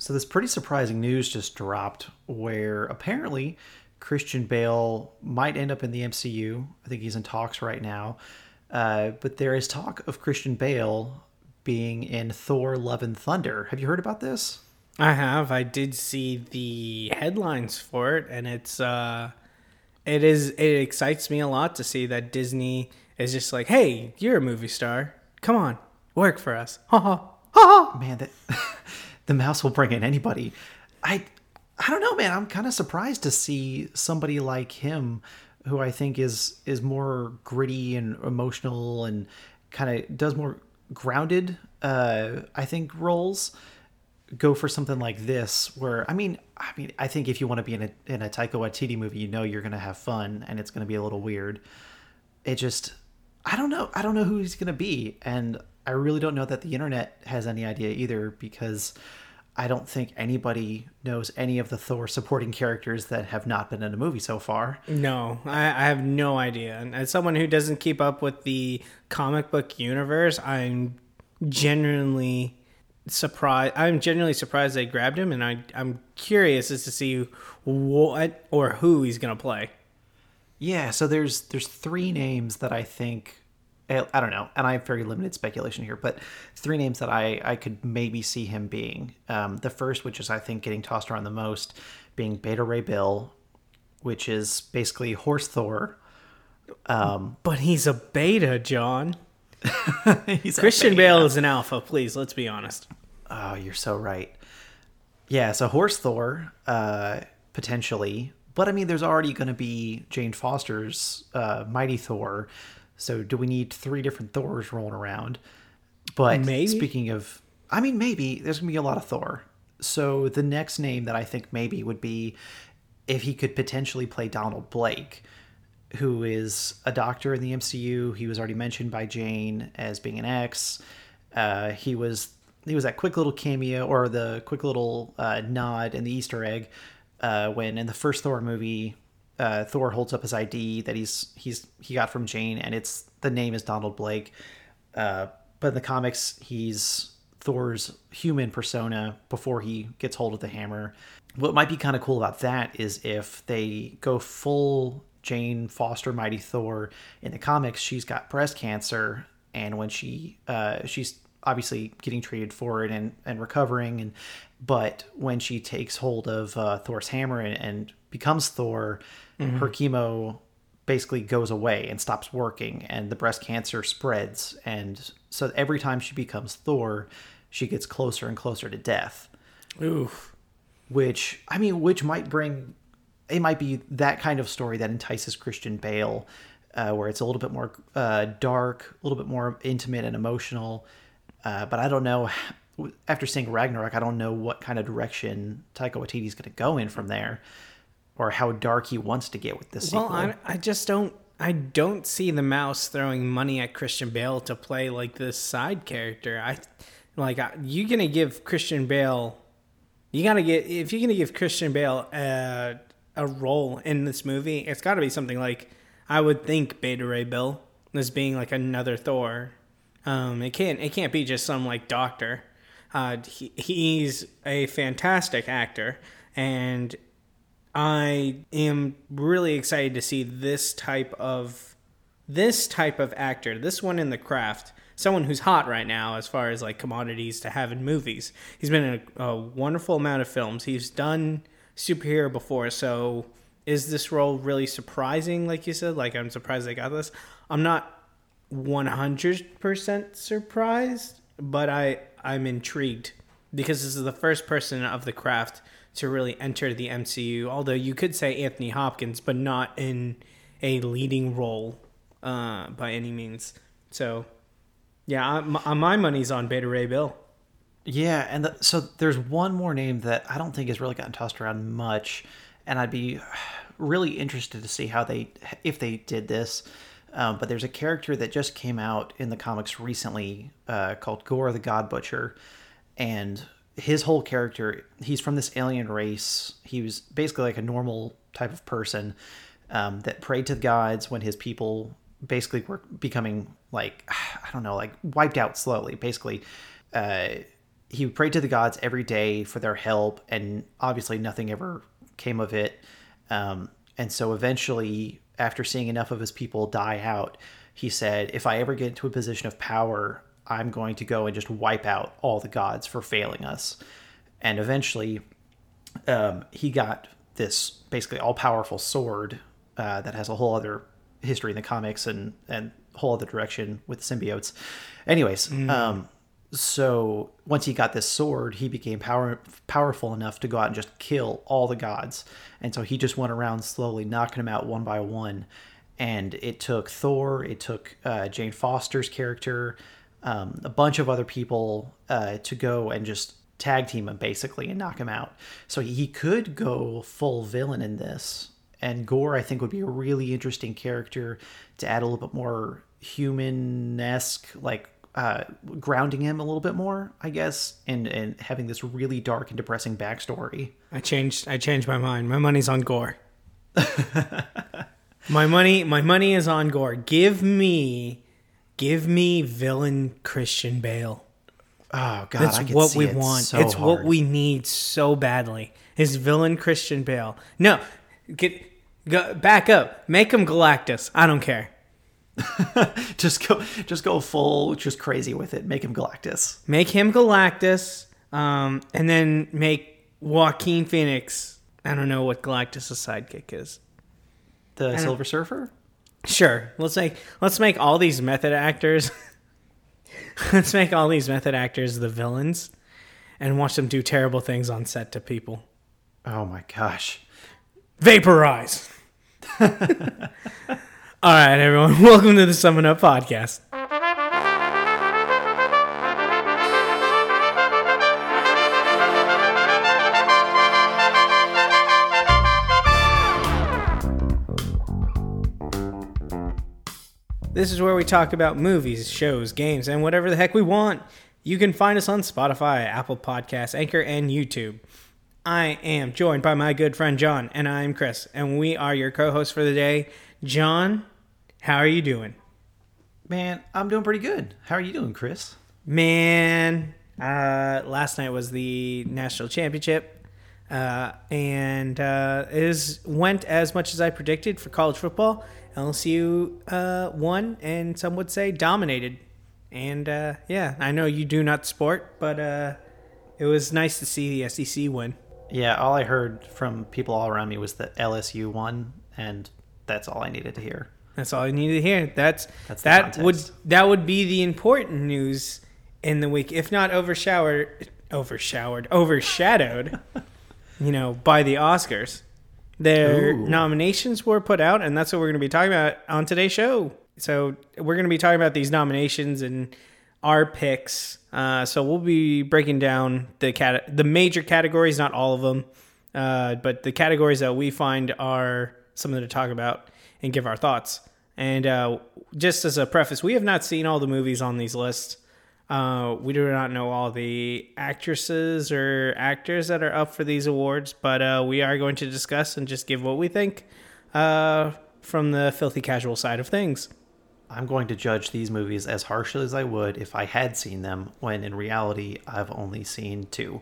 So this pretty surprising news just dropped where apparently Christian Bale might end up in the MCU. I think he's in talks right now. Uh, but there is talk of Christian Bale being in Thor Love and Thunder. Have you heard about this? I have. I did see the headlines for it and it's uh it is it excites me a lot to see that Disney is just like, "Hey, you're a movie star. Come on, work for us." Ha ha. Ha Man, that the mouse will bring in anybody. I I don't know, man. I'm kind of surprised to see somebody like him who I think is is more gritty and emotional and kind of does more grounded uh I think roles go for something like this where I mean I mean I think if you want to be in a in a Taika Waititi movie you know you're going to have fun and it's going to be a little weird. It just I don't know. I don't know who he's going to be and I really don't know that the internet has any idea either because I don't think anybody knows any of the Thor supporting characters that have not been in a movie so far. No, I, I have no idea. And as someone who doesn't keep up with the comic book universe, I'm genuinely surprised. I'm genuinely surprised they grabbed him, and I, I'm curious as to see what or who he's gonna play. Yeah, so there's there's three names that I think I don't know, and I have very limited speculation here, but three names that I, I could maybe see him being. Um, the first, which is I think getting tossed around the most, being Beta Ray Bill, which is basically Horse Thor. Um, but he's a beta, John. Christian Bale is an alpha. Please, let's be honest. Oh, you're so right. Yeah, so Horse Thor, uh, potentially, but I mean, there's already going to be Jane Foster's uh, Mighty Thor so do we need three different Thors rolling around? But maybe. speaking of, I mean, maybe there's gonna be a lot of Thor. So the next name that I think maybe would be if he could potentially play Donald Blake, who is a doctor in the MCU. He was already mentioned by Jane as being an X. Uh, he was he was that quick little cameo or the quick little uh, nod in the Easter egg uh, when in the first Thor movie uh, Thor holds up his ID that he's he's he got from Jane, and it's the name is Donald Blake. Uh, but in the comics, he's Thor's human persona before he gets hold of the hammer. What might be kind of cool about that is if they go full Jane Foster Mighty Thor in the comics, she's got breast cancer, and when she uh, she's obviously getting treated for it and, and recovering and but when she takes hold of uh, Thor's hammer and, and becomes Thor, mm-hmm. her chemo basically goes away and stops working and the breast cancer spreads and so every time she becomes Thor, she gets closer and closer to death. Oof. Which I mean, which might bring it might be that kind of story that entices Christian Bale, uh, where it's a little bit more uh, dark, a little bit more intimate and emotional. Uh, but I don't know. After seeing Ragnarok, I don't know what kind of direction Taika Waititi is going to go in from there or how dark he wants to get with this well, I, I just don't. I don't see the mouse throwing money at Christian Bale to play like this side character. I like you're gonna give Christian Bale. You gotta get if you're gonna give Christian Bale a, a role in this movie, it's got to be something like I would think Beta Ray Bill as being like another Thor. Um, it can't it can't be just some like doctor. Uh, he, he's a fantastic actor, and I am really excited to see this type of this type of actor, this one in the craft, someone who's hot right now as far as like commodities to have in movies. He's been in a, a wonderful amount of films. He's done superhero before, so is this role really surprising like you said? Like I'm surprised they got this. I'm not 100% surprised, but I I'm intrigued because this is the first person of the craft to really enter the MCU. Although you could say Anthony Hopkins, but not in a leading role uh, by any means. So, yeah, my, my money's on Beta Ray Bill. Yeah, and the, so there's one more name that I don't think has really gotten tossed around much, and I'd be really interested to see how they if they did this. Um, but there's a character that just came out in the comics recently uh, called Gorr the God Butcher, and his whole character, he's from this alien race. He was basically like a normal type of person um, that prayed to the gods when his people basically were becoming like I don't know, like wiped out slowly. Basically, uh, he prayed to the gods every day for their help, and obviously nothing ever came of it. Um, and so eventually, after seeing enough of his people die out, he said, If I ever get into a position of power, I'm going to go and just wipe out all the gods for failing us. And eventually, um, he got this basically all powerful sword uh, that has a whole other history in the comics and, and whole other direction with symbiotes. Anyways, um, so once he got this sword, he became power powerful enough to go out and just kill all the gods. And so he just went around slowly knocking them out one by one. And it took Thor, it took uh, Jane Foster's character, um, a bunch of other people uh, to go and just tag team him basically and knock him out. So he could go full villain in this. And Gorr, I think, would be a really interesting character to add a little bit more human esque, like uh, grounding him a little bit more, I guess, and and having this really dark and depressing backstory. I changed. I changed my mind. My money's on Gorr. my money. My money is on Gorr. Give me, give me villain Christian Bale. Oh God, That's what we it want. so it's what we need so badly. Is villain Christian Bale? No, get go, back up. Make him Galactus. I don't care. just go, just go full, just crazy with it. Make him Galactus. Make him Galactus, um, and then make Joaquin Phoenix. I don't know what Galactus' sidekick is. The Silver Surfer. Sure, let's make let's make all these method actors. let's make all these method actors the villains, and watch them do terrible things on set to people. Oh my gosh. Vaporize. all right, everyone. Welcome to the Summon Up podcast. This is where we talk about movies, shows, games, and whatever the heck we want. You can find us on Spotify, Apple Podcasts, Anchor, and YouTube. I am joined by my good friend John, and I'm Chris, and we are your co hosts for the day. John, how are you doing? Man, I'm doing pretty good. How are you doing, Chris? Man, uh, last night was the national championship, uh, and uh, it is, went as much as I predicted for college football. LSU uh, won, and some would say dominated. And uh, yeah, I know you do not sport, but uh, it was nice to see the SEC win. Yeah, all I heard from people all around me was that LSU won, and that's all I needed to hear. That's all I needed to hear. That's, That's that would that would be the important news in the week, if not overshowered, overshowered, overshadowed, you know, by the Oscars. Their Ooh. nominations were put out, and that's what we're going to be talking about on today's show. So we're going to be talking about these nominations and our picks. Uh, so we'll be breaking down the cat the major categories, not all of them, uh, but the categories that we find are something to talk about and give our thoughts. And uh, just as a preface, we have not seen all the movies on these lists. Uh, we do not know all the actresses or actors that are up for these awards, but uh, we are going to discuss and just give what we think uh, from the filthy casual side of things. I'm going to judge these movies as harshly as I would if I had seen them, when in reality, I've only seen two.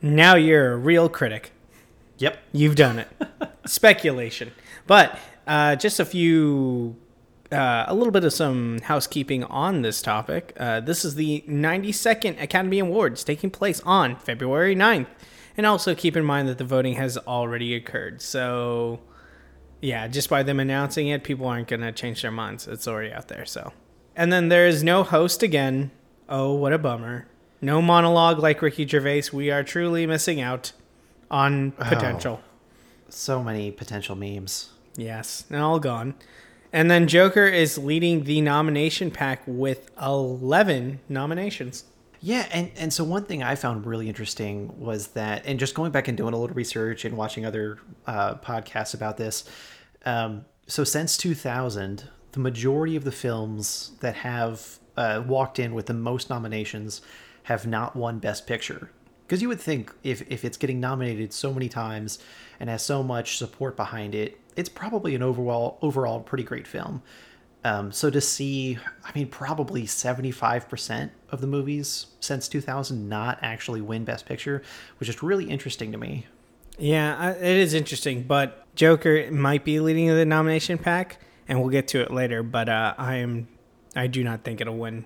Now you're a real critic. Yep. You've done it. Speculation. But uh, just a few, uh, a little bit of some housekeeping on this topic. Uh, this is the 92nd Academy Awards taking place on February 9th. And also keep in mind that the voting has already occurred. So, yeah, just by them announcing it, people aren't going to change their minds. It's already out there. So, and then there is no host again. Oh, what a bummer. No monologue like Ricky Gervais. We are truly missing out on potential. So many potential memes. Yes, and all gone. And then Joker is leading the nomination pack with 11 nominations. Yeah, and, and so one thing I found really interesting was that, and just going back and doing a little research and watching other uh, podcasts about this. Um, so since 2000, the majority of the films that have uh, walked in with the most nominations have not won Best Picture. Because you would think if, if it's getting nominated so many times and has so much support behind it, it's probably an overall overall pretty great film. Um, so to see, I mean, probably 75% of the movies since 2000 not actually win Best Picture, which is really interesting to me. Yeah, it is interesting, but Joker might be leading the nomination pack, and we'll get to it later. But uh, I am, I do not think it'll win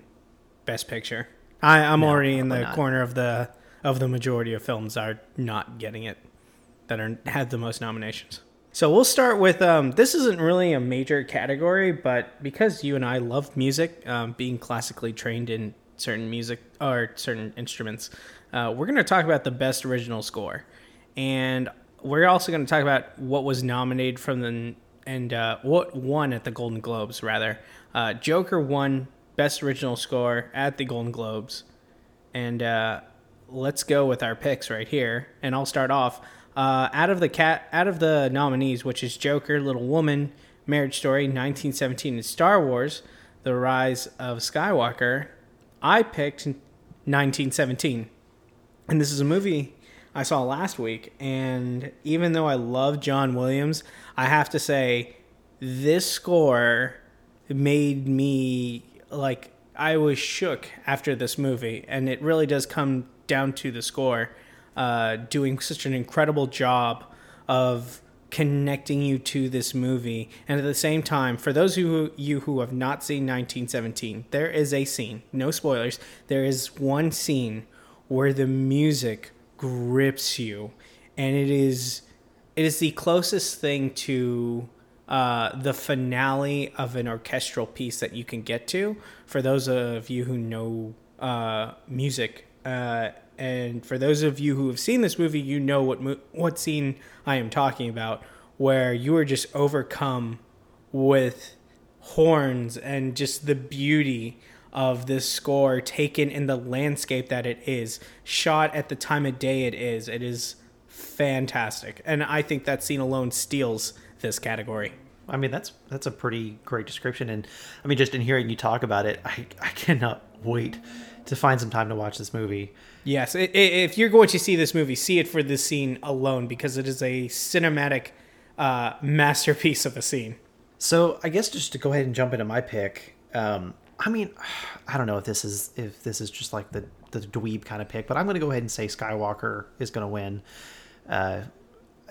Best Picture. I, I'm No, already in the not. corner of the of the majority of films are not getting it that are had the most nominations. So we'll start with um, this isn't really a major category, but because you and I love music, um, being classically trained in certain music or certain instruments, uh, we're going to talk about the best original score, and we're also going to talk about what was nominated from the and uh, what won at the Golden Globes. Rather, uh, Joker won best original score at the Golden Globes, and uh, let's go with our picks right here. And I'll start off. Uh, out of the cat, out of the nominees, which is Joker, Little Woman, Marriage Story, 1917, and Star Wars: The Rise of Skywalker, I picked 1917, and this is a movie I saw last week. And even though I love John Williams, I have to say this score made me like I was shook after this movie, and it really does come down to the score uh, doing such an incredible job of connecting you to this movie. And at the same time, for those of you who have not seen 1917, there is a scene, no spoilers. There is one scene where the music grips you, and it is it is the closest thing to uh, the finale of an orchestral piece that you can get to. For those of you who know uh, music, uh, and for those of you who have seen this movie, you know what mo- what scene I am talking about, where you are just overcome with horns and just the beauty of this score taken in the landscape that it is, shot at the time of day it is. It is fantastic, and I think that scene alone steals this category. I mean, that's that's a pretty great description, and I mean, just in hearing you talk about it, I I cannot wait to find some time to watch this movie. Yes, if you're going to see this movie, see it for this scene alone because it is a cinematic uh, masterpiece of a scene. So I guess just to go ahead and jump into my pick. Um, I mean, I don't know if this is if this is just like the the dweeb kind of pick, but I'm going to go ahead and say Skywalker is going to win. Uh,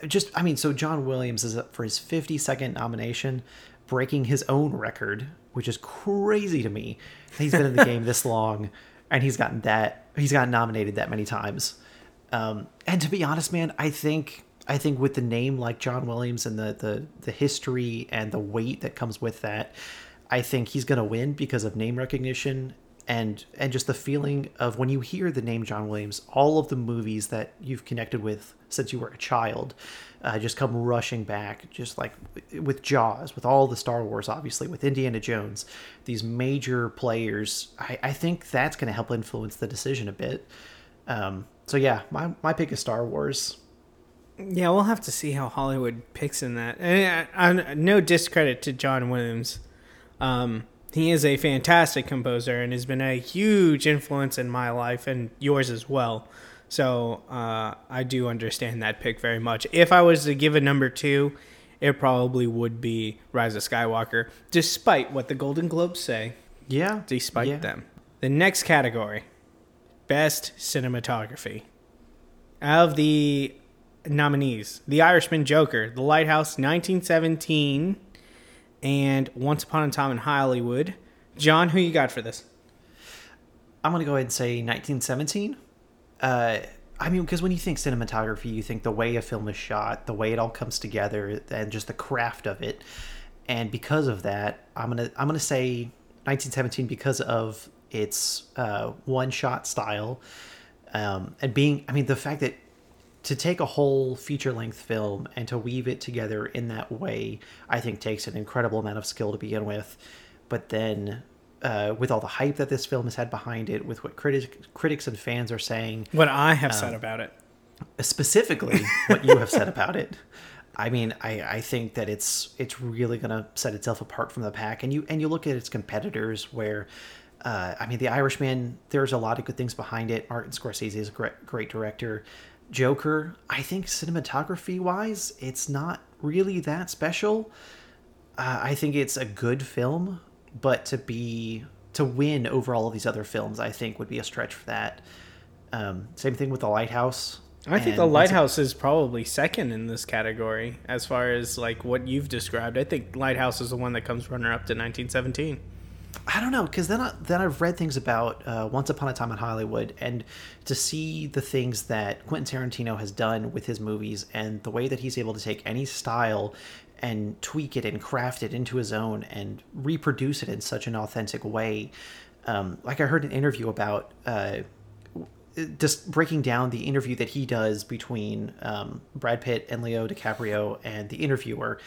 just I mean, so John Williams is up for his 52nd nomination, breaking his own record, which is crazy to me. He's been in the game this long, and he's gotten that he's gotten nominated that many times. Um, and to be honest, man, I think I think with the name like John Williams and the the the history and the weight that comes with that, I think he's gonna win because of name recognition and and just the feeling of when you hear the name John Williams, all of the movies that you've connected with since you were a child, uh, just come rushing back. Just like with Jaws, with all the Star Wars, obviously with Indiana Jones, these major players. I, I think that's going to help influence the decision a bit. Um, so yeah, my my pick is Star Wars. Yeah, we'll have to see how Hollywood picks in that. And I, I, no discredit to John Williams. Um, he is a fantastic composer and has been a huge influence in my life and yours as well. So uh, I do understand that pick very much. If I was to give a number two, it probably would be Rise of Skywalker, despite what the Golden Globes say. Yeah, Despite yeah. them. The next category Best Cinematography. Of the nominees The Irishman, Joker, The Lighthouse, 1917, and Once Upon a Time in Hollywood. John, who you got for this? I'm gonna go ahead and say 1917. Uh, I mean, because when you think cinematography, you think the way a film is shot, the way it all comes together, and just the craft of it. And because of that, I'm gonna I'm gonna say 1917 because of its uh, one shot style, um, and being I mean the fact that to take a whole feature length film and to weave it together in that way, I think takes an incredible amount of skill to begin with. But then, uh, with all the hype that this film has had behind it, with what critics critics and fans are saying, What I have said about it. specifically what you have said about it, I mean, I, I think that it's it's really gonna set itself apart from the pack. And you and you look at its competitors, where uh, I mean, The Irishman. There's a lot of good things behind it. Martin Scorsese is a great great director. Joker, I think cinematography wise, it's not really that special. Uh, I think it's a good film, but to be to win over all of these other films, I think would be a stretch for that. Um, same thing with The Lighthouse. I think The Lighthouse is probably second in this category as far as like what you've described. I think Lighthouse is the one that comes runner up to 1917. I don't know because then I, then I've read things about uh, Once Upon a Time in Hollywood, and to see the things that Quentin Tarantino has done with his movies and the way that he's able to take any style and tweak it and craft it into his own and reproduce it in such an authentic way. Um, like I heard an interview about uh, just breaking down the interview that he does between um, Brad Pitt and Leo DiCaprio and the interviewer.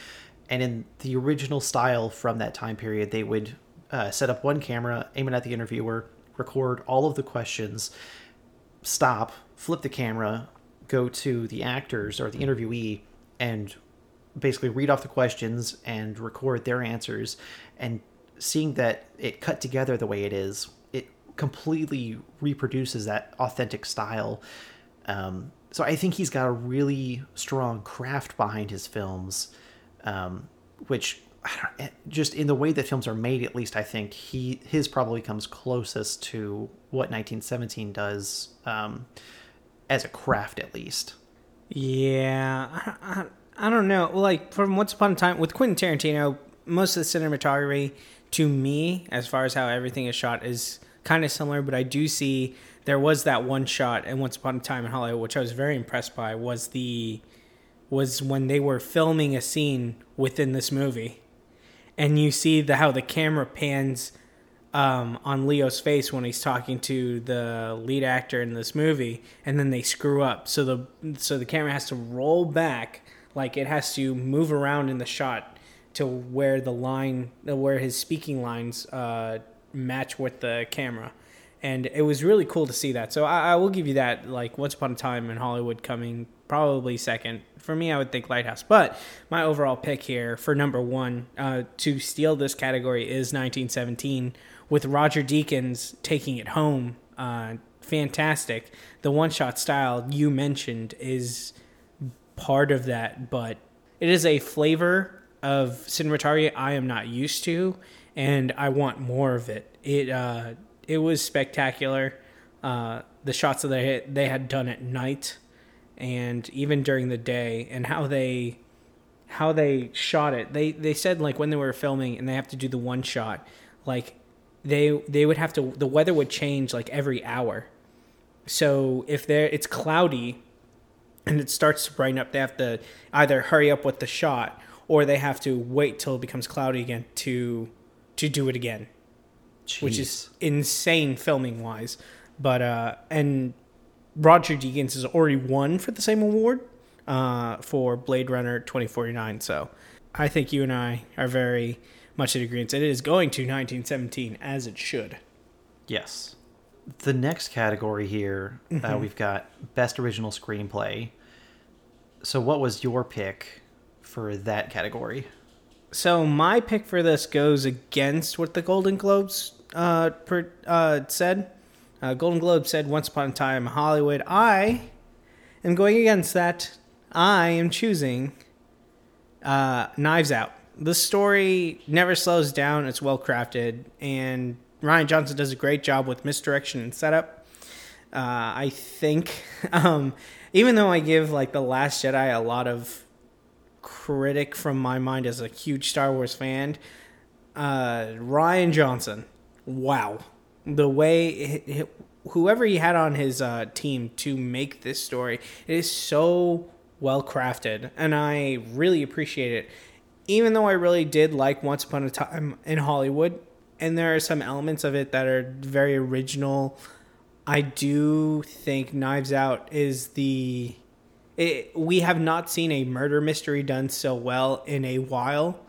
And in the original style from that time period, they would uh, set up one camera, aim it at the interviewer, record all of the questions, stop, flip the camera, go to the actors or the interviewee, and basically read off the questions and record their answers. And seeing that it cut together the way it is, it completely reproduces that authentic style. Um, so I think he's got a really strong craft behind his films, um, which just in the way that films are made, at least I think he his probably comes closest to what 1917 does um, as a craft, at least. Yeah, I, I, I don't know. Like from Once Upon a Time with Quentin Tarantino, most of the cinematography to me, as far as how everything is shot, is kind of similar. But I do see there was that one shot in Once Upon a Time in Hollywood, which I was very impressed by. Was the was when they were filming a scene within this movie, and you see the how the camera pans um, on Leo's face when he's talking to the lead actor in this movie, and then they screw up. So the so the camera has to roll back, like it has to move around in the shot to where the line, where his speaking lines uh, match with the camera, and it was really cool to see that. So I, I will give you that. Like Once Upon a Time in Hollywood coming probably second for me. I would think Lighthouse, but my overall pick here for number one uh, to steal this category is 1917 with Roger Deakins taking it home. Uh, fantastic. The one shot style you mentioned is part of that, but it is a flavor of cinematography I am not used to, and I want more of it. It uh, it was spectacular. Uh, the shots that they they had done at night, and even during the day, and how they how they shot it. They they said like when they were filming and they have to do the one shot, like they they would have to the weather would change like every hour. So if there it's cloudy and it starts to brighten up, they have to either hurry up with the shot or they have to wait till it becomes cloudy again to to do it again, which is insane filming wise. But uh and Roger Deakins has already won for the same award uh, for Blade Runner 2049. So I think you and I are very much in agreement. It is going to 1917 as it should. Yes. The next category here, uh, we've got Best Original Screenplay. So, what was your pick for that category? So my pick for this goes against what the Golden Globes uh, per, uh, said. Uh, Golden Globe said Once Upon a Time in Hollywood. I am going against that. I am choosing uh, Knives Out. The story never slows down. It's well crafted, and Rian Johnson does a great job with misdirection and setup. Uh, I think, um, even though I give like the Last Jedi a lot of critic from my mind as a huge Star Wars fan, uh, Rian Johnson. Wow, the way it, it, whoever he had on his uh, team to make this story, is so well crafted, and I really appreciate it. Even though I really did like Once Upon a Time in Hollywood, and there are some elements of it that are very original. I do think Knives Out is the. It, we have not seen a murder mystery done so well in a while.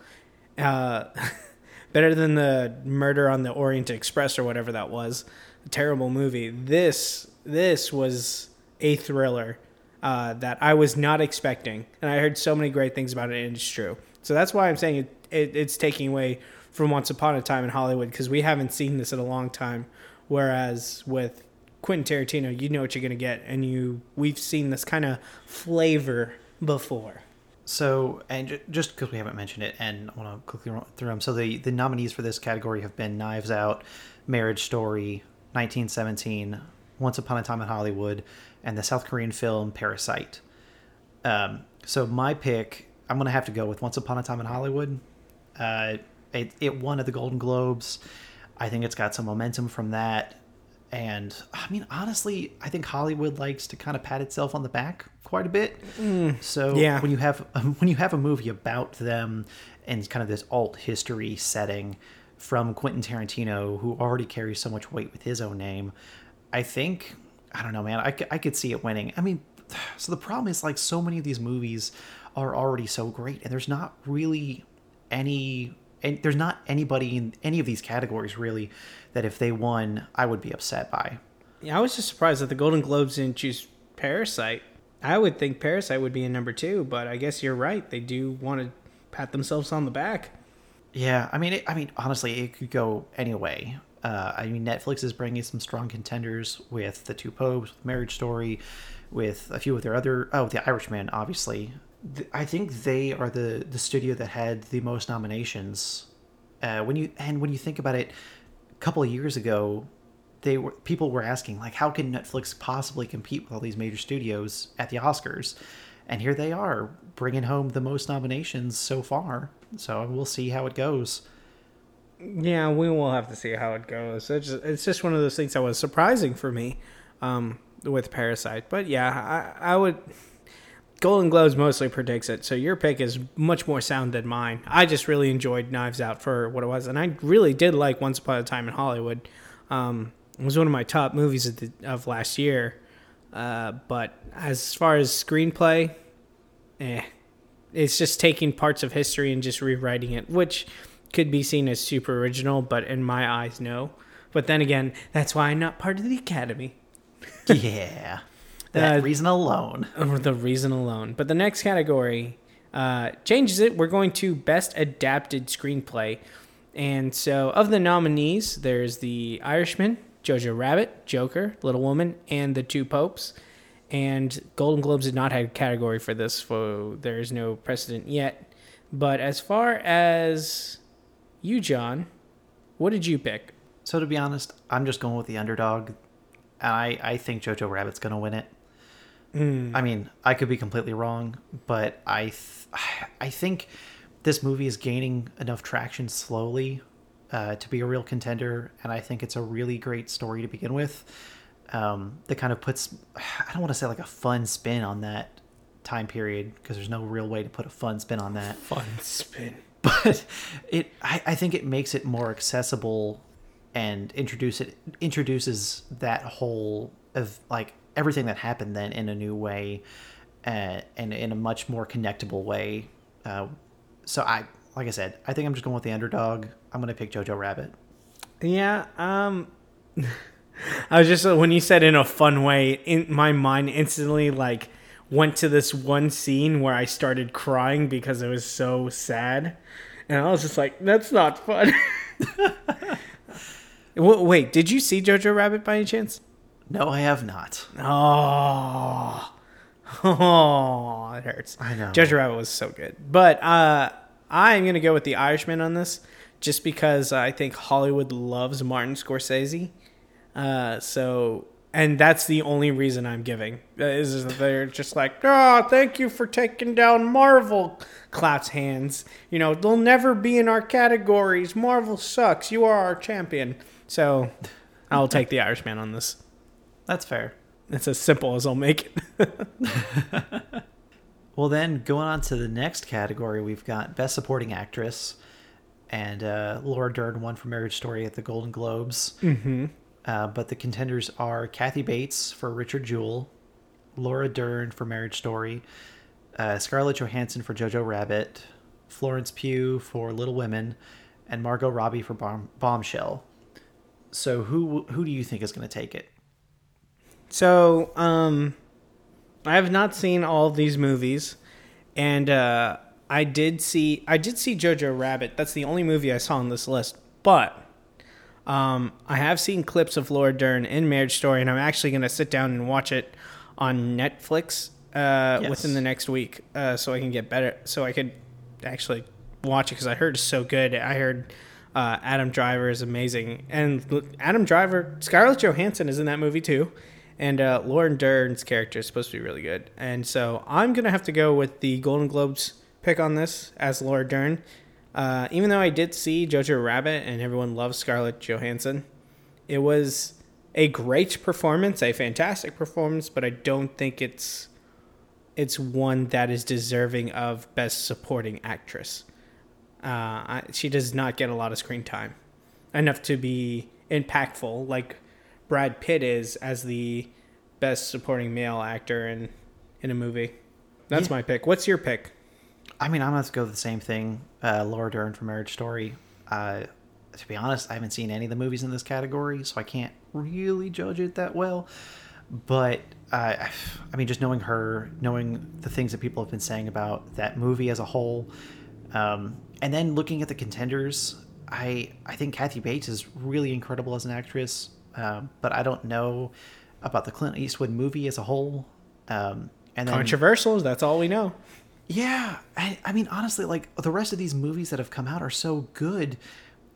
Uh, better than the murder on the Orient Express or whatever that was. A terrible movie. This this was a thriller uh, that I was not expecting, and I heard so many great things about it, and it's true. So that's why I'm saying it, it it's taking away from Once Upon a Time in Hollywood because we haven't seen this in a long time. Whereas with Quentin Tarantino, you know what you're gonna get, and you we've seen this kind of flavor before. So, and ju- just because we haven't mentioned it, and I want to quickly run through them. So, the, the nominees for this category have been Knives Out, Marriage Story, 1917, Once Upon a Time in Hollywood, and the South Korean film Parasite. Um, so, my pick, I'm going to have to go with Once Upon a Time in Hollywood. Uh, it, it won at the Golden Globes. I think it's got some momentum from that. And I mean, honestly, I think Hollywood likes to kind of pat itself on the back quite a bit. Mm, so yeah. when you have when you have a movie about them and kind of this alt history setting from Quentin Tarantino, who already carries so much weight with his own name, I think I don't know, man. I, I could see it winning. I mean, so the problem is like so many of these movies are already so great, and there's not really any and there's not anybody in any of these categories really that if they won I would be upset by. Yeah, I was just surprised that the Golden Globes didn't choose Parasite. I would think Parasite would be in number two, but I guess you're right. They do want to pat themselves on the back. Yeah, I mean, it, I mean, honestly, it could go any way. Uh, I mean, Netflix is bringing some strong contenders with the Two Popes, with Marriage Story, with a few of their other. Oh, The Irishman, obviously. Th- I think they are the the studio that had the most nominations. Uh, when you and when you think about it, a couple of years ago, they were people were asking like, how can Netflix possibly compete with all these major studios at the Oscars? And here they are, bringing home the most nominations so far. So we'll see how it goes. Yeah, we will have to see how it goes. It's just, it's just one of those things that was surprising for me um, with Parasite. But yeah, I, I would. Golden Globes mostly predicts it, so your pick is much more sound than mine. I just really enjoyed Knives Out for what it was, and I really did like Once Upon a Time in Hollywood. Um, it was one of my top movies of, the, of last year. Uh, but as far as screenplay, eh, it's just taking parts of history and just rewriting it, which could be seen as super original, but in my eyes, no. But then again, that's why I'm not part of the Academy. Yeah, that Uh, reason alone. The reason alone. But the next category uh, changes it. We're going to Best Adapted Screenplay. And so, of the nominees, there's The Irishman, Jojo Rabbit, Joker, Little Woman, and The Two Popes. And Golden Globes did not have a category for this, so there is no precedent yet. But as far as you, John, what did you pick? So to be honest, I'm just going with the underdog. I I think Jojo Rabbit's gonna win it. I mean, I could be completely wrong, but I th- I think this movie is gaining enough traction slowly uh, to be a real contender, and I think it's a really great story to begin with. Um, that kind of puts I don't want to say like a fun spin on that time period because there's no real way to put a fun spin on that Fun spin. but it I, I think it makes it more accessible and introduce it introduces that whole of like everything that happened then in a new way uh, and in a much more connectable way uh, so i like i said i think i'm just going with the underdog i'm gonna pick jojo rabbit Yeah, um I was just when you said in a fun way, in my mind instantly like went to this one scene where I started crying because it was so sad. And I was just like, that's not fun. Wait, did you see Jojo Rabbit by any chance? No i have not Oh, oh, it hurts. I know. Jojo Rabbit was so good, but uh, I'm gonna go with the Irishman on this, just because I think Hollywood loves Martin Scorsese. Uh, so, and that's the only reason I'm giving uh, is they're just like, oh, thank you for taking down Marvel. Claps hands. You know, they'll never be in our categories. Marvel sucks. You are our champion. So, I'll take the Irishman on this. That's fair It's as simple as I'll make it. Well, then going on to the next category, we've got Best Supporting Actress, and uh, Laura Dern won for Marriage Story at the Golden Globes. Mm-hmm. Uh, but the contenders are Kathy Bates for Richard Jewell, Laura Dern for Marriage Story, uh, Scarlett Johansson for Jojo Rabbit, Florence Pugh for Little Women, and Margot Robbie for Bomb- Bombshell. So who who do you think is going to take it? So, um, I have not seen all these movies, and uh, I did see I did see Jojo Rabbit. That's the only movie I saw on this list. But um, I have seen clips of Laura Dern in Marriage Story, and I'm actually going to sit down and watch it on Netflix. uh, Yes. within the next week, uh, so I can get better. So I could actually watch it because I heard it's so good. I heard uh, Adam Driver is amazing, and Adam Driver, Scarlett Johansson is in that movie too, and uh, Lauren Dern's character is supposed to be really good. And so I'm gonna have to go with the Golden Globes pick on this as Laura Dern. Uh, even though I did see Jojo Rabbit and everyone loves Scarlett Johansson, it was a great performance, a fantastic performance, but I don't think it's it's one that is deserving of best supporting actress. Uh, I, she does not get a lot of screen time, enough to be impactful like Brad Pitt is as the best supporting male actor in in a movie. That's Yeah. my pick. What's your pick? I mean, I'm going to go with the same thing. Uh, Laura Dern for Marriage Story. Uh, to be honest, I haven't seen any of the movies in this category, so I can't really judge it that well. But uh, I mean, just knowing her, knowing the things that people have been saying about that movie as a whole, um, and then looking at the contenders, I I think Kathy Bates is really incredible as an actress. Um, but I don't know about the Clint Eastwood movie as a whole. Um, and then Controversial. That's all we know. yeah, I, I mean honestly, like the rest of these movies that have come out are so good.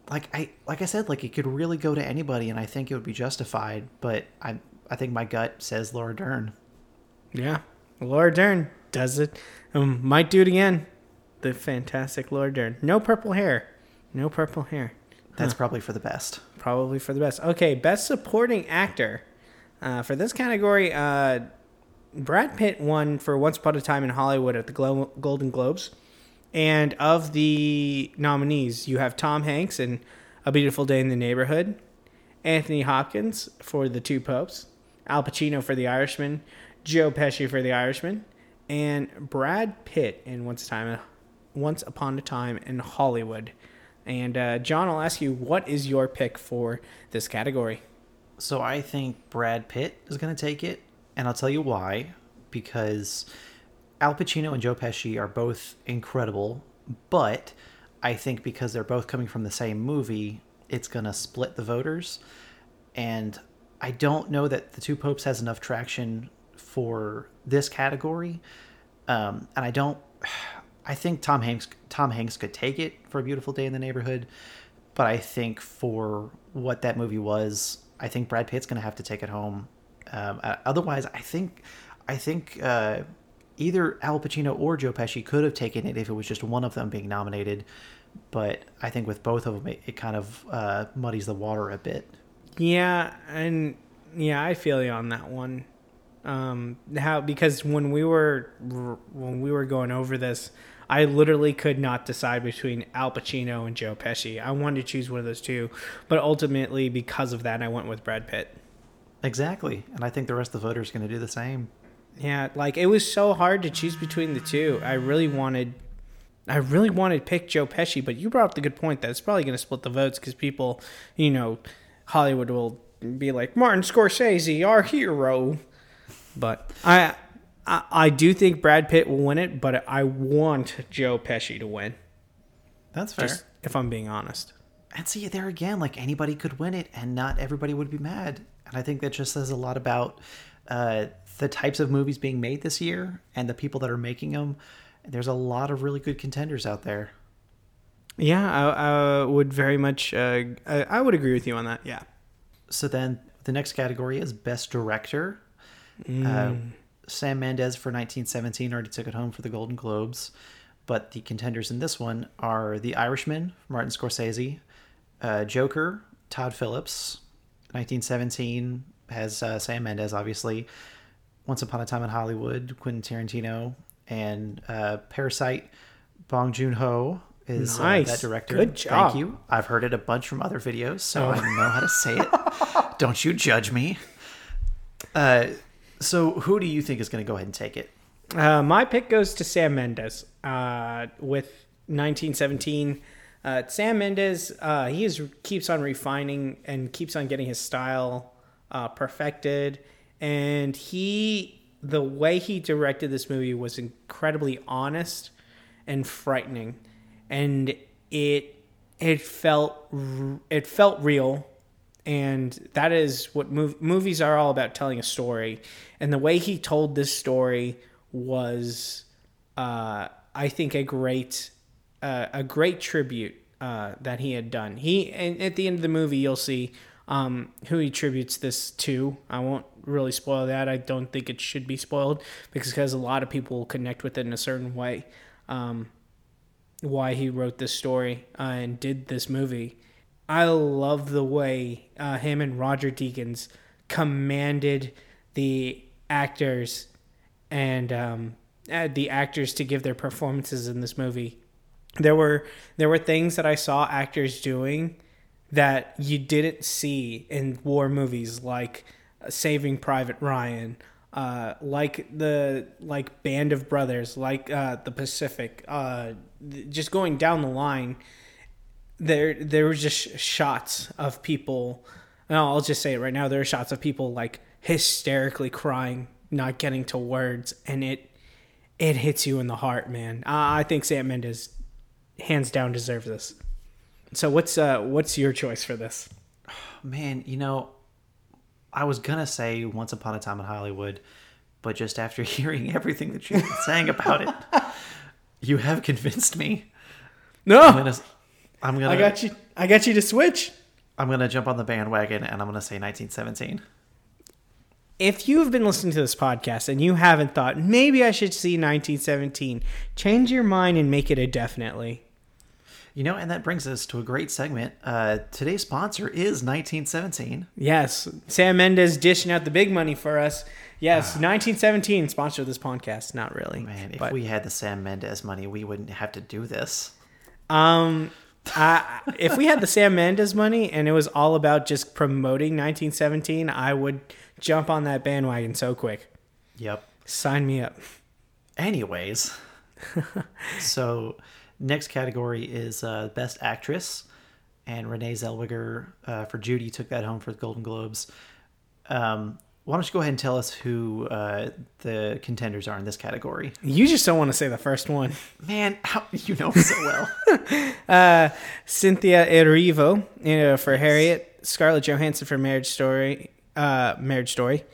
Like I like I said, like it could really go to anybody, and I think it would be justified. But I I think my gut says Laura Dern. Yeah, Laura Dern does it. Um, might do it again. The fantastic Laura Dern. No purple hair. No purple hair. That's probably for the best. Probably for the best. Okay, best supporting actor. Uh, for this category, uh, Brad Pitt won for Once Upon a Time in Hollywood at the Glo- Golden Globes. And of the nominees, you have Tom Hanks in A Beautiful Day in the Neighborhood, Anthony Hopkins for The Two Popes, Al Pacino for The Irishman, Joe Pesci for The Irishman, and Brad Pitt in Once, a time, Once Upon a Time in Hollywood. And uh, John, I'll ask you, what is your pick for this category? So I think Brad Pitt is going to take it, and I'll tell you why. Because Al Pacino and Joe Pesci are both incredible, but I think because they're both coming from the same movie, it's going to split the voters. And I don't know that the Two Popes has enough traction for this category. Um, and I don't. I think Tom Hanks Tom Hanks could take it for a beautiful day in the neighborhood, but I think for what that movie was, I think Brad Pitt's going to have to take it home. Um, uh, otherwise, I think I think uh, either Al Pacino or Joe Pesci could have taken it if it was just one of them being nominated. But I think with both of them, it, it kind of uh, muddies the water a bit. Yeah, and yeah, I feel you on that one. Um, how because when we were when we were going over this, I literally could not decide between Al Pacino and Joe Pesci. I wanted to choose one of those two, but ultimately because of that, I went with Brad Pitt. Exactly, and I think the rest of the voters are going to do the same. Yeah, like it was so hard to choose between the two. I really wanted, I really wanted to pick Joe Pesci, but you brought up the good point that it's probably going to split the votes because people, you know, Hollywood will be like Martin Scorsese, our hero. But I, I, I do think Brad Pitt will win it, but I want Joe Pesci to win. That's fair. Just if I'm being honest. and see there again, like anybody could win it, and not everybody would be mad. And I think that just says a lot about uh, the types of movies being made this year and the people that are making them. There's a lot of really good contenders out there. Yeah, I, I would very much. Uh, I, I would agree with you on that. Yeah. So then the next category is Best Director. Uh, Sam Mendes for 1917 already took it home for the Golden Globes, but the contenders in this one are The Irishman, Martin Scorsese, uh, Joker, Todd Phillips, 1917 has uh, Sam Mendes, obviously, Once Upon a Time in Hollywood, Quentin Tarantino, and uh, Parasite, Bong Joon Ho is uh, Nice. that director. Good job. Thank you. I've heard it a bunch from other videos, so I know how to say it. Don't you judge me. Uh, so who do you think is going to go ahead and take it? Uh, my pick goes to Sam Mendes uh, with 1917. Uh, Sam Mendes, uh, he is keeps on refining and keeps on getting his style uh, perfected, and he the way he directed this movie was incredibly honest and frightening, and it it felt, it felt real and that is what mov- movies are all about telling a story and the way he told this story was, uh, I think, a great uh, a great tribute uh, that he had done. He and at the end of the movie, you'll see um, who he tributes this to. I won't really spoil that. I don't think it should be spoiled because a lot of people connect with it in a certain way. Um, why he wrote this story uh, and did this movie. I love the way uh, him and Roger Deakins commanded the actors and um, uh, the actors to give their performances in this movie. There were there were things that I saw actors doing that you didn't see in war movies, like Saving Private Ryan, uh, like the like Band of Brothers, like uh, the Pacific. Uh, just going down the line, there there were just shots of people. No, I'll just say it right now. There are shots of people like hysterically crying, not getting to words, and it it hits you in the heart, man. I, I think Sam Mendes hands down deserves this. So what's uh what's your choice for this? Man, you know, I was gonna say Once Upon a Time in Hollywood, but just after hearing everything that you've been saying about it, you have convinced me. No, I'm gonna, I'm gonna, I got you. I got you to switch. I'm gonna jump on the bandwagon and I'm gonna say 1917. If you've been listening to this podcast and you haven't thought maybe I should see 1917, change your mind and make it a definitely. You know, and that brings us to a great segment. Uh, today's sponsor is 1917. Yes, Sam Mendes dishing out the big money for us. Yes, 1917 sponsored this podcast. Not really, Man, if but we had the Sam Mendes money, we wouldn't have to do this. um, I, if we had the Sam Mendes money and it was all about just promoting 1917, I would jump on that bandwagon so quick. Yep. Sign me up. Anyways, so next category is uh, Best Actress, and Renee Zellweger uh, for Judy took that home for the Golden Globes. Um, why don't you go ahead and tell us who uh, the contenders are in this category? You just don't want to say the first one. Man, how you know so well. Uh, Cynthia Erivo you know, for Harriet, Scarlett Johansson for Marriage Story, uh, Marriage Story,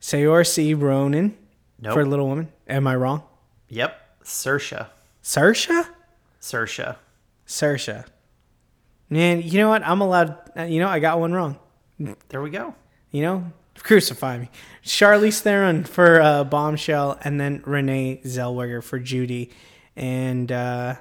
Saoirse Ronan Nope. for Little Woman. Am I wrong? yep, Saoirse. Saoirse? Saoirse. Saoirse. Man, you know what? I'm allowed. You know, I got one wrong. There we go. You know, crucify me. Charlize Theron for uh, Bombshell, and then Renee Zellweger for Judy. And uh,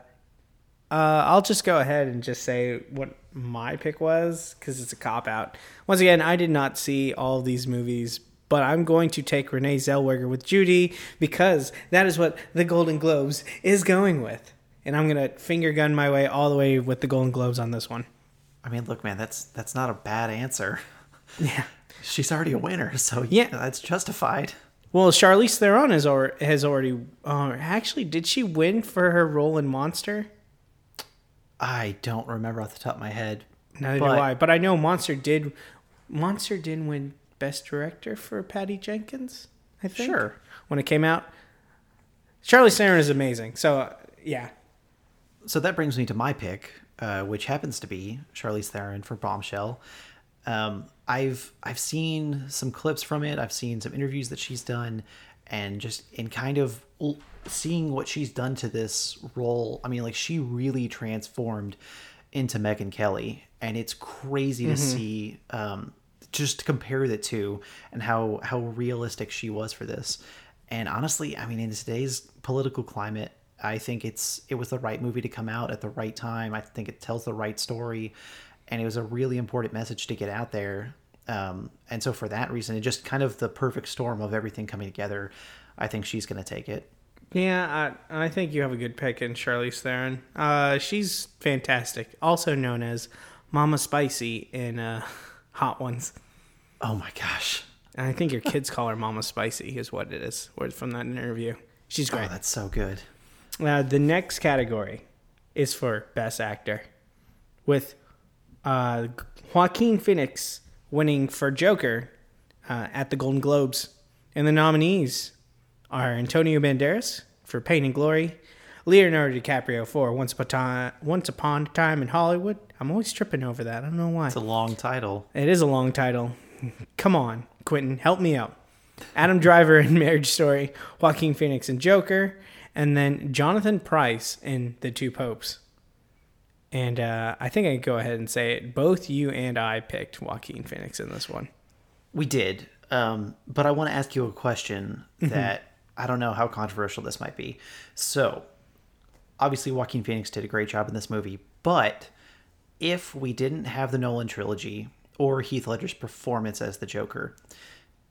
uh, I'll just go ahead and just say what my pick was because it's a cop out. Once again, I did not see all of these movies, but I'm going to take Renee Zellweger with Judy because that is what the Golden Globes is going with. And I'm going to finger gun my way all the way with the Golden Globes on this one. I mean, look, man, that's that's not a bad answer. Yeah. She's already a winner, so Yeah. that's justified. Well, Charlize Theron has already, has already uh, actually did she win for her role in Monster? I don't remember off the top of my head. Neither But- do I. But I know Monster did. Monster did win Best Director for Patty Jenkins. I think. Sure. When it came out, Charlize Theron is amazing. So uh, yeah, So that brings me to my pick, uh, which happens to be Charlize Theron for Bombshell. Um, I've I've seen some clips from it. I've seen some interviews that she's done, and just in kind of seeing what she's done to this role. I mean, like she really transformed into Megyn Kelly, and it's crazy to see. Um, just to compare the two and how how realistic she was for this. And honestly, I mean, in today's political climate, I think it's it was the right movie to come out at the right time. I think it tells the right story, and it was a really important message to get out there. Um, and so for that reason, it just kind of the perfect storm of everything coming together. I think she's going to take it. yeah. I, I think you have a good pick in Charlize Theron. Uh, she's fantastic. Also known as Mama Spicy in uh, Hot Ones. Oh my gosh! And I think your kids call her Mama Spicy, is what it is. Word from that interview. She's Oh, great. that's so good. Uh, the next category is for Best Actor, with uh, Joaquin Phoenix winning for Joker uh, at the Golden Globes. And the nominees are Antonio Banderas for Pain and Glory, Leonardo DiCaprio for Once Upon, Time, Once Upon a Time in Hollywood. I'm always tripping over that. I don't know why. It's a long title. It is a long title. Come on, Quentin, help me out. Adam Driver in Marriage Story, Joaquin Phoenix in Joker, and then Jonathan Pryce in The Two Popes. And uh, I think I can go ahead and say it. Both you and I picked Joaquin Phoenix in this one. We did. Um, but I want to ask you a question that I don't know how controversial this might be. So, obviously, Joaquin Phoenix did a great job in this movie, but if we didn't have the Nolan trilogy or Heath Ledger's performance as the Joker,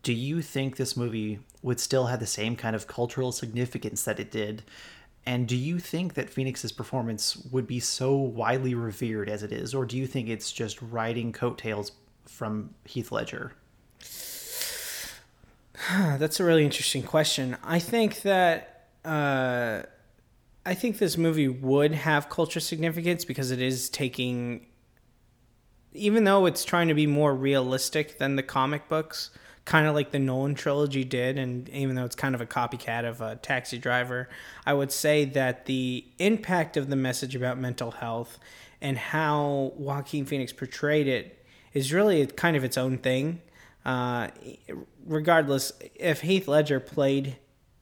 do you think this movie would still have the same kind of cultural significance that it did? And do you think that Phoenix's performance would be so widely revered as it is, or do you think it's just riding coattails from Heath Ledger? That's a really interesting question. I think that uh, I think this movie would have culture significance because it is taking, even though it's trying to be more realistic than the comic books, kind of like the Nolan trilogy did, and even though it's kind of a copycat of a Taxi Driver, I would say that the impact of the message about mental health and how Joaquin Phoenix portrayed it is really kind of its own thing. Uh, regardless, if Heath Ledger played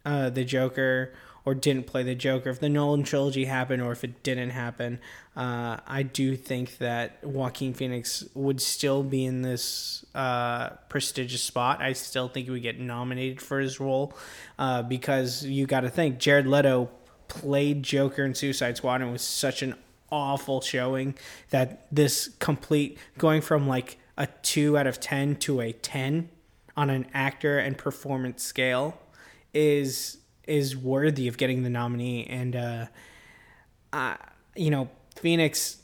uh, the Joker or didn't play the Joker, if the Nolan trilogy happened or if it didn't happen, uh, I do think that Joaquin Phoenix would still be in this uh, prestigious spot. I still think he would get nominated for his role uh, because you got to think Jared Leto played Joker in Suicide Squad and was such an awful showing that this complete going from like a 2 out of 10 to a 10 on an actor and performance scale is is worthy of getting the nominee and uh, uh you know Phoenix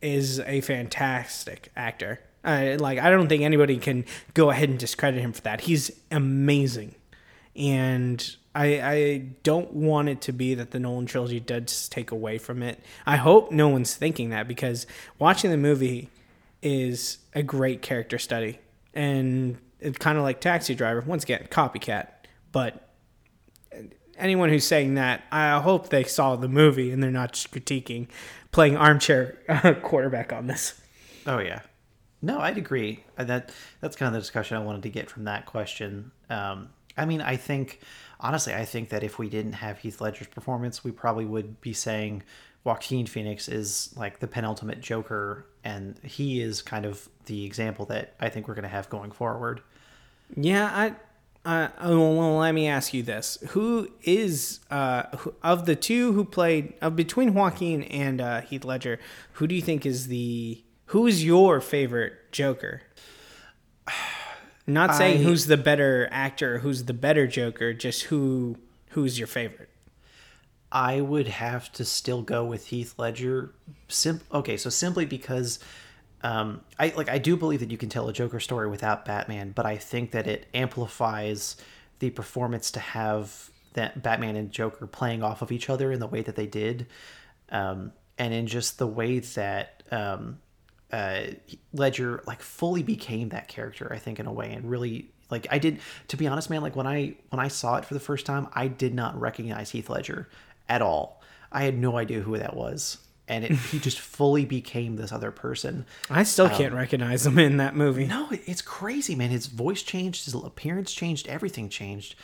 is a fantastic actor uh, like I don't think anybody can go ahead and discredit him for that he's amazing and I, I don't want it to be that the Nolan trilogy does take away from it. I hope no one's thinking that because watching the movie is a great character study. And it's kind of like Taxi Driver, once again, copycat. But anyone who's saying that, I hope they saw the movie and they're not just critiquing playing armchair quarterback on this. Oh yeah, no, I'd agree. Uh, That that's kind of the discussion I wanted to get from that question. Um, I mean, I think honestly, I think that if we didn't have Heath Ledger's performance, we probably would be saying Joaquin Phoenix is like the penultimate Joker, and he is kind of the example that I think we're going to have going forward. Yeah, I. Uh, oh, well, let me ask you this: Who is uh, who, of the two who played uh, between Joaquin and uh, Heath Ledger? Who do you think is the who is your favorite Joker? Not saying I- who's the better actor, who's the better Joker, just who who's your favorite. I would have to still go with Heath Ledger. Sim- okay, so simply because um, I like I do believe that you can tell a Joker story without Batman, but I think that it amplifies the performance to have that Batman and Joker playing off of each other in the way that they did, um, and in just the way that um, uh, Ledger like fully became that character. I think in a way, and really like I did. To be honest, man, like when I when I saw it for the first time, I did not recognize Heath Ledger at all. I had no idea who that was, and it, he just fully became this other person. I still can't recognize him in that movie. No, it's crazy, man. His voice changed, his appearance changed, everything changed.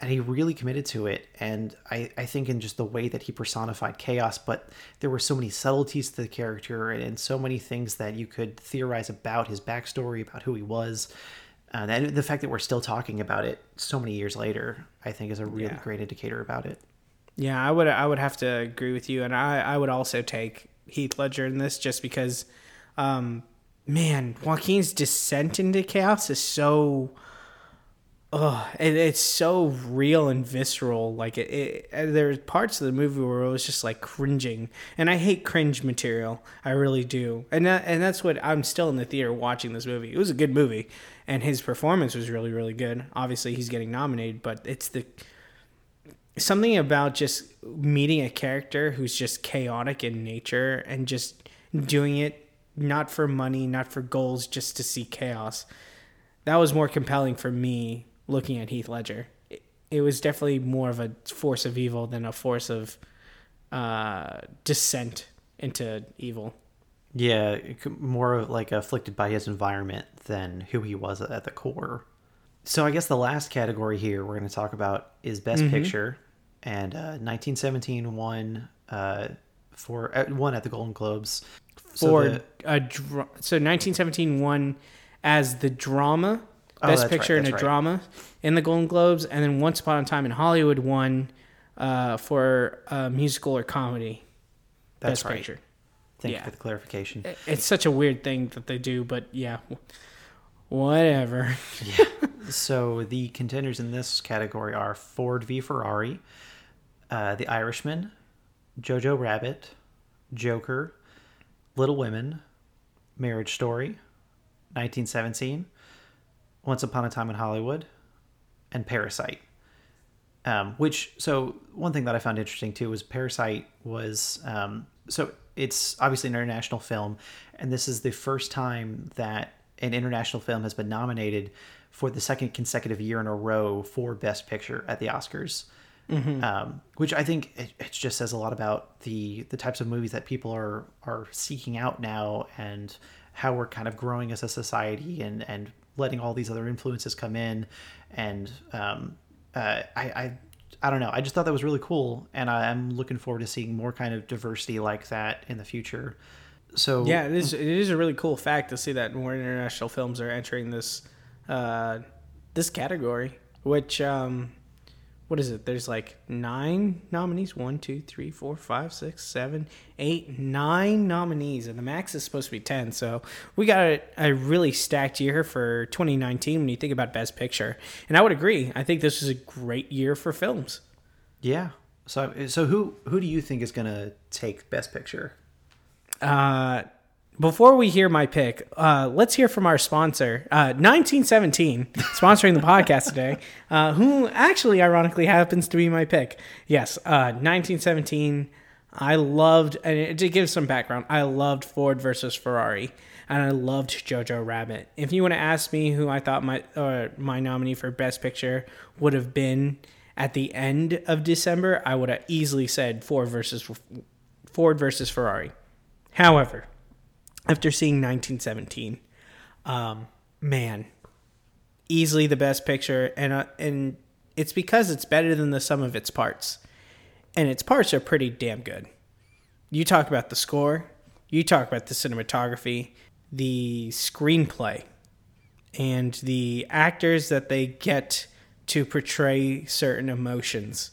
And he really committed to it. And I, I think in just the way that he personified chaos, but there were so many subtleties to the character and, and so many things that you could theorize about his backstory, about who he was. Uh, and the fact that we're still talking about it so many years later, I think is a really Yeah. great indicator about it. Yeah, I would I would have to agree with you, and I I would also take Heath Ledger in this just because, um, man, Joaquin's descent into chaos is so. Oh, it, it's so real and visceral. Like it, it, there's parts of the movie where it was just like cringing, and I hate cringe material. I really do, and that, and that's what I'm still in the theater watching this movie. It was a good movie, and his performance was really really good. Obviously, he's getting nominated, but it's the something about just meeting a character who's just chaotic in nature and just doing it not for money, not for goals, just to see chaos. That was more compelling for me looking at Heath Ledger. It, it was definitely more of a force of evil than a force of uh, descent into evil. Yeah, more like afflicted by his environment than who he was at the core. So I guess the last category here we're going to talk about is Best Picture, and uh, 1917 won uh, for uh, won at the Golden Globes So For the- a dra- so 1917 won as the drama Oh, best that's right, picture in a right. drama in the Golden Globes, and then Once Upon a Time in Hollywood won uh, for a musical or comedy That's best right. picture. Thank Yeah. you for the clarification. It's such a weird thing that they do, but yeah, whatever. So the contenders in this category are Ford v Ferrari, uh, The Irishman, Jojo Rabbit, Joker, Little Women, Marriage Story, 1917, Once Upon a Time in Hollywood, and Parasite. Um, which so one thing that I found interesting too was Parasite was um, so it's obviously an international film, and this is the first time that an international film has been nominated for the second consecutive year in a row for Best Picture at the Oscars. Um, which I think it, it just says a lot about the the types of movies that people are are seeking out now, and how we're kind of growing as a society, and and letting all these other influences come in, and um, uh, I, I I don't know. I just thought that was really cool, and I, I'm looking forward to seeing more kind of diversity like that in the future. So Yeah, it is. It is a really cool fact to see that more international films are entering this uh, this category. Which um, what is it? There's like nine nominees. One, two, three, four, five, six, seven, eight, nine nominees, and the max is supposed to be ten. So we got a, a really stacked year for 2019 when you think about Best Picture. And I would agree. I think this is a great year for films. yeah. So so who who do you think is gonna take Best Picture? Uh, before we hear my pick, uh, let's hear from our sponsor, uh, 1917, sponsoring the podcast today, uh, who actually, ironically, happens to be my pick. Yes, uh, 1917. I loved, and to give some background, I loved Ford versus Ferrari, and I loved Jojo Rabbit. If you want to ask me who I thought my uh, my nominee for Best Picture would have been at the end of December, I would have easily said Ford versus Ford versus Ferrari. However, after seeing 1917, um, man, easily the best picture, and uh, and it's because it's better than the sum of its parts, and its parts are pretty damn good. You talk about the score, you talk about the cinematography, the screenplay, and the actors that they get to portray certain emotions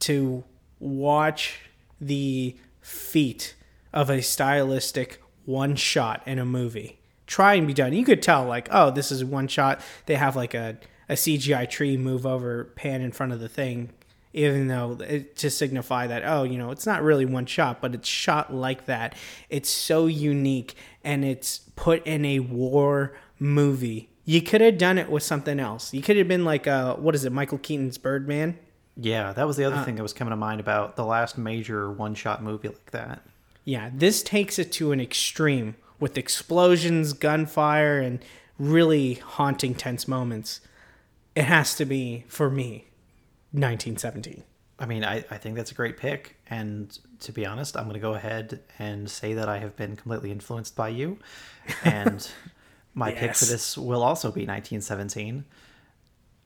to watch the feat of a stylistic one shot in a movie try and be done. You could tell, like, oh, this is one shot. They have like a, a CGI tree move over, pan in front of the thing, even though it, to signify that, oh, you know, it's not really one shot, but it's shot like that. It's so unique and it's put in a war movie. You could have done it with something else. You could have been like, uh, what is it, Michael Keaton's Birdman? Yeah, that was the other thing that was coming to mind about the last major one-shot movie like that. Yeah, this takes it to an extreme with explosions, gunfire, and really haunting, tense moments. It has to be, for me, 1917. I mean, I, I think that's a great pick. And to be honest, I'm going to go ahead and say that I have been completely influenced by you. And my pick for this will also be 1917.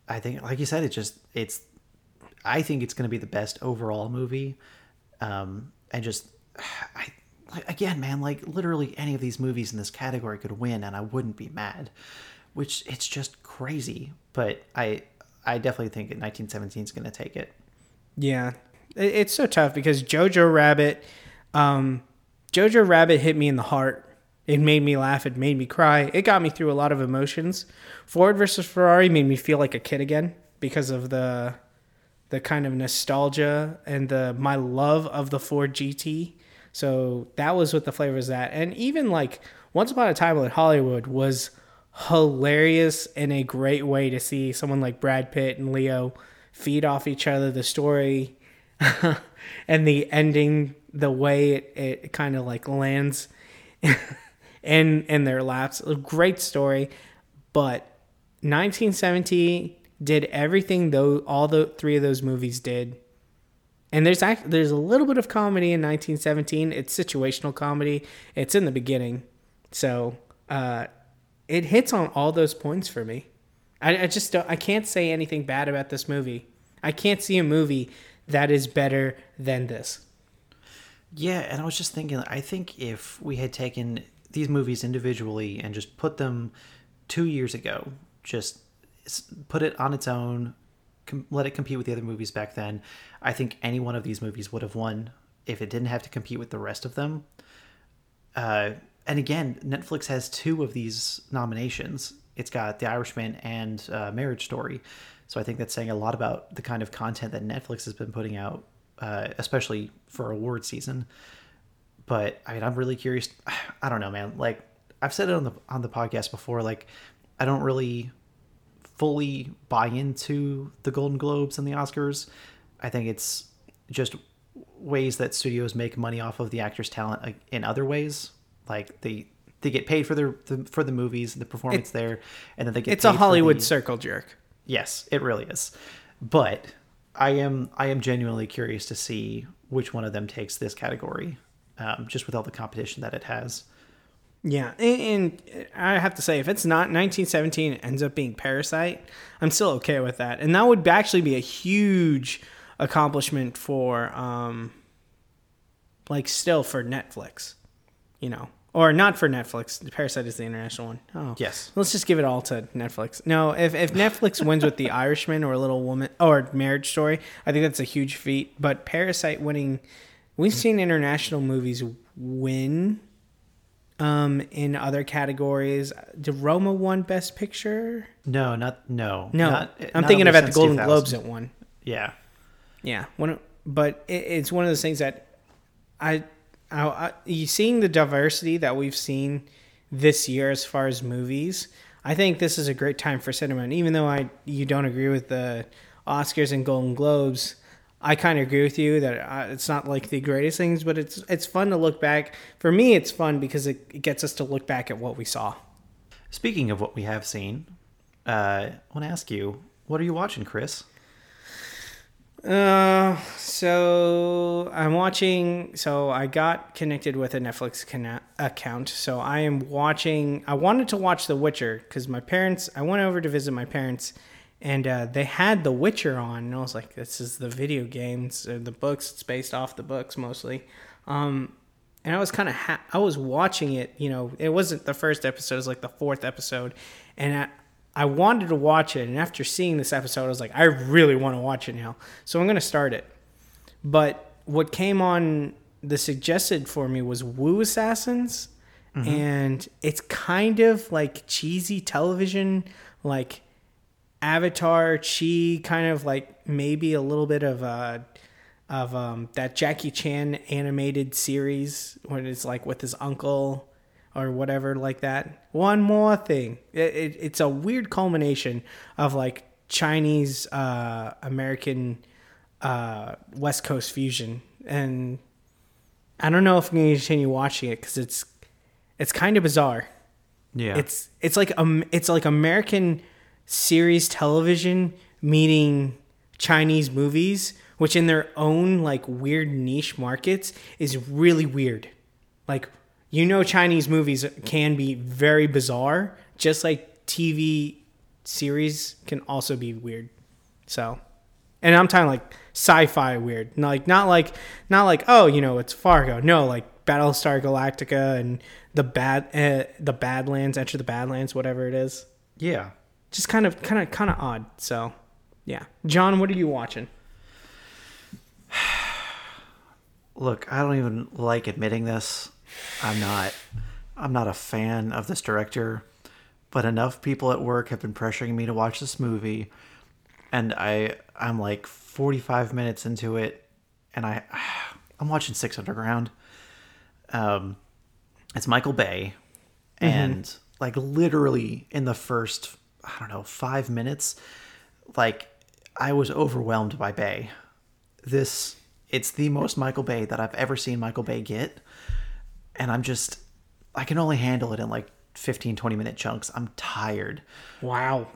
I think, like you said, it just, it's, I think it's going to be the best overall movie. Um, and just, I, like, again, man, like literally any of these movies in this category could win and I wouldn't be mad, which it's just crazy. But I, I definitely think 1917 is going to take it. Yeah, it- it's so tough because Jojo Rabbit, um, Jojo Rabbit hit me in the heart. It made me laugh. It made me cry. It got me through a lot of emotions. Ford versus Ferrari made me feel like a kid again because of the the kind of nostalgia and the my love of the Ford GT. So that was what the flavor was at. And even like Once Upon a Time in Hollywood was hilarious in a great way to see someone like Brad Pitt and Leo feed off each other the story and the ending the way it, it kind of like lands in in their laps a great story but 1970 did everything though all the three of those movies did and there's act, there's a little bit of comedy in 1917 it's situational comedy it's in the beginning so uh it hits on all those points for me I, I just don't. I can't say anything bad about this movie. I can't see a movie that is better than this. Yeah, and I was just thinking, I think if we had taken these movies individually and just put them two years ago, just put it on its own, com- let it compete with the other movies back then, I think any one of these movies would have won if it didn't have to compete with the rest of them. Uh, and again, Netflix has two of these nominations. It's got The Irishman and uh, Marriage Story. So I think that's saying a lot about the kind of content that Netflix has been putting out, uh, especially for award season. But I mean, I'm really curious. I don't know, man. Like I've said it on the on the podcast before. Like I don't really fully buy into the Golden Globes and the Oscars. I think it's just ways that studios make money off of the actors' talent in other ways. Like they they get paid for their the, for the movies, the performance there, and then they get It's a Hollywood the- circle jerk. Yes, it really is. But I am I am genuinely curious to see which one of them takes this category, um, just with all the competition that it has. Yeah, and, and I have to say, if it's not 1917, it ends up being Parasite. I'm still okay with that, and that would actually be a huge accomplishment for, um, like, still for Netflix, you know, or not for Netflix. Parasite is the international one. Oh, Yes. Let's just give it all to Netflix. No, if if Netflix wins with The Irishman or Little Woman or Marriage Story, I think that's a huge feat. But Parasite winning, we've seen international movies win um in other categories. Did Roma won Best Picture? No, not no. No, not- I'm not thinking about the Golden Globes it won. Yeah, Yeah, one, but it, it's one of those things that I, I, I, you seeing the diversity that we've seen this year as far as movies. I think this is a great time for cinema, and even though I you don't agree with the Oscars and Golden Globes, I kind of agree with you that uh, it's not like the greatest things, but it's it's fun to look back. For me, it's fun because it, it gets us to look back at what we saw. Speaking of what we have seen, uh, I want to ask you, what are you watching, Chris? Uh, so I'm watching. So I got connected with a Netflix conna- account. So I am watching. I wanted to watch The Witcher because my parents. I went over to visit my parents, and uh, they had The Witcher on, and I was like, "This is the video games, or the books. It's based off the books mostly." Um, and I was kind of ha- I was watching it. You know, it wasn't the first episode; it was like the fourth episode, and I, I wanted to watch it. And after seeing this episode, I was like, I really want to watch it now. So I'm gonna start it. But what came on the suggested for me was Wu Assassins, and it's kind of like cheesy television, like Avatar, Chi, kind of like maybe a little bit of uh of um, that Jackie Chan animated series when it's like with his uncle or whatever like that. One more thing, it, it, it's a weird culmination of like Chinese uh, American uh, West Coast fusion, and I don't know if I'm going to continue watching it because it's it's kind of bizarre. Yeah, It's it's like um it's like American series television meeting Chinese movies, which in their own like weird niche markets is really weird. Like you know Chinese movies can be very bizarre, just like TV series can also be weird. So and I'm talking like sci-fi weird, not like not like not like oh you know it's Fargo. No, like Battlestar Galactica and the bad uh, the Badlands, Enter the Badlands, whatever it is. yeah. Just kind of kind of kind of odd. So yeah, John, what are you watching? Look, I don't even like admitting this. I'm not. I'm not a fan of this director, but enough people at work have been pressuring me to watch this movie, and I I'm like 45 minutes into it, and I I'm watching Six Underground. Um, it's Michael Bay, and like literally in the first I don't know five minutes, like I was overwhelmed by Bay. This it's the most Michael Bay that I've ever seen Michael Bay get, and I'm just I can only handle it in like 15 20 minute chunks. I'm tired. Wow.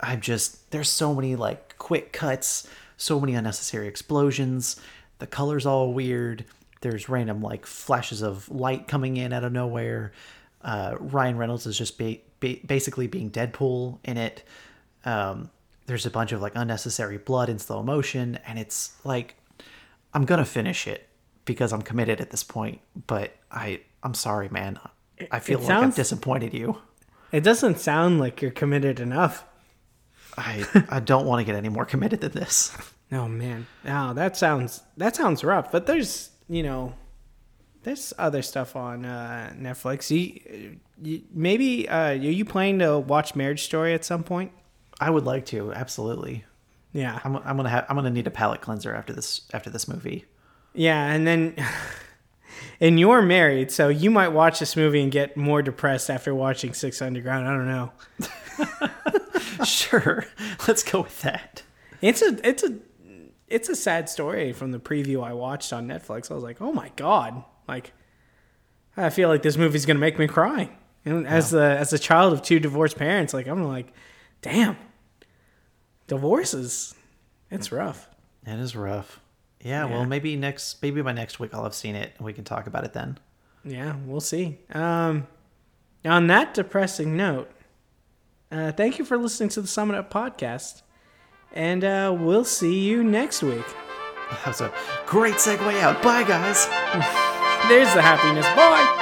I'm just there's so many like quick cuts, so many unnecessary explosions. The color's all weird. There's random like flashes of light coming in out of nowhere. Uh, Ryan Reynolds is just ba- ba- basically being Deadpool in it. Um, there's a bunch of like unnecessary blood in slow motion, and it's like I'm gonna finish it because I'm committed at this point. But I I'm sorry, man. I feel it like I've disappointed you. It doesn't sound like you're committed enough. I I don't want to get any more committed than this. Oh man, no, that sounds that sounds rough. But there's you know, there's other stuff on uh, Netflix. You maybe uh, are you planning to watch Marriage Story at some point? I would like to absolutely. Yeah, I'm, I'm gonna have I'm gonna need a palate cleanser after this after this movie. yeah, and then. And you're married, so you might watch this movie and get more depressed after watching Six Underground. I don't know. sure, let's go with that. It's a it's a it's a sad story from the preview I watched on Netflix. I was like, oh my god, like I feel like this movie's gonna make me cry. And as the as a child of two divorced parents, like I'm like, damn, divorce is it's rough. It is rough. Yeah, Yeah. well, maybe next maybe by next week I'll have seen it and we can talk about it then. Yeah, we'll see. Um, on that depressing note, uh, thank you for listening to the Summit Up podcast, and uh, we'll see you next week. That was a great segue out. Bye, guys. There's the happiness. Bye.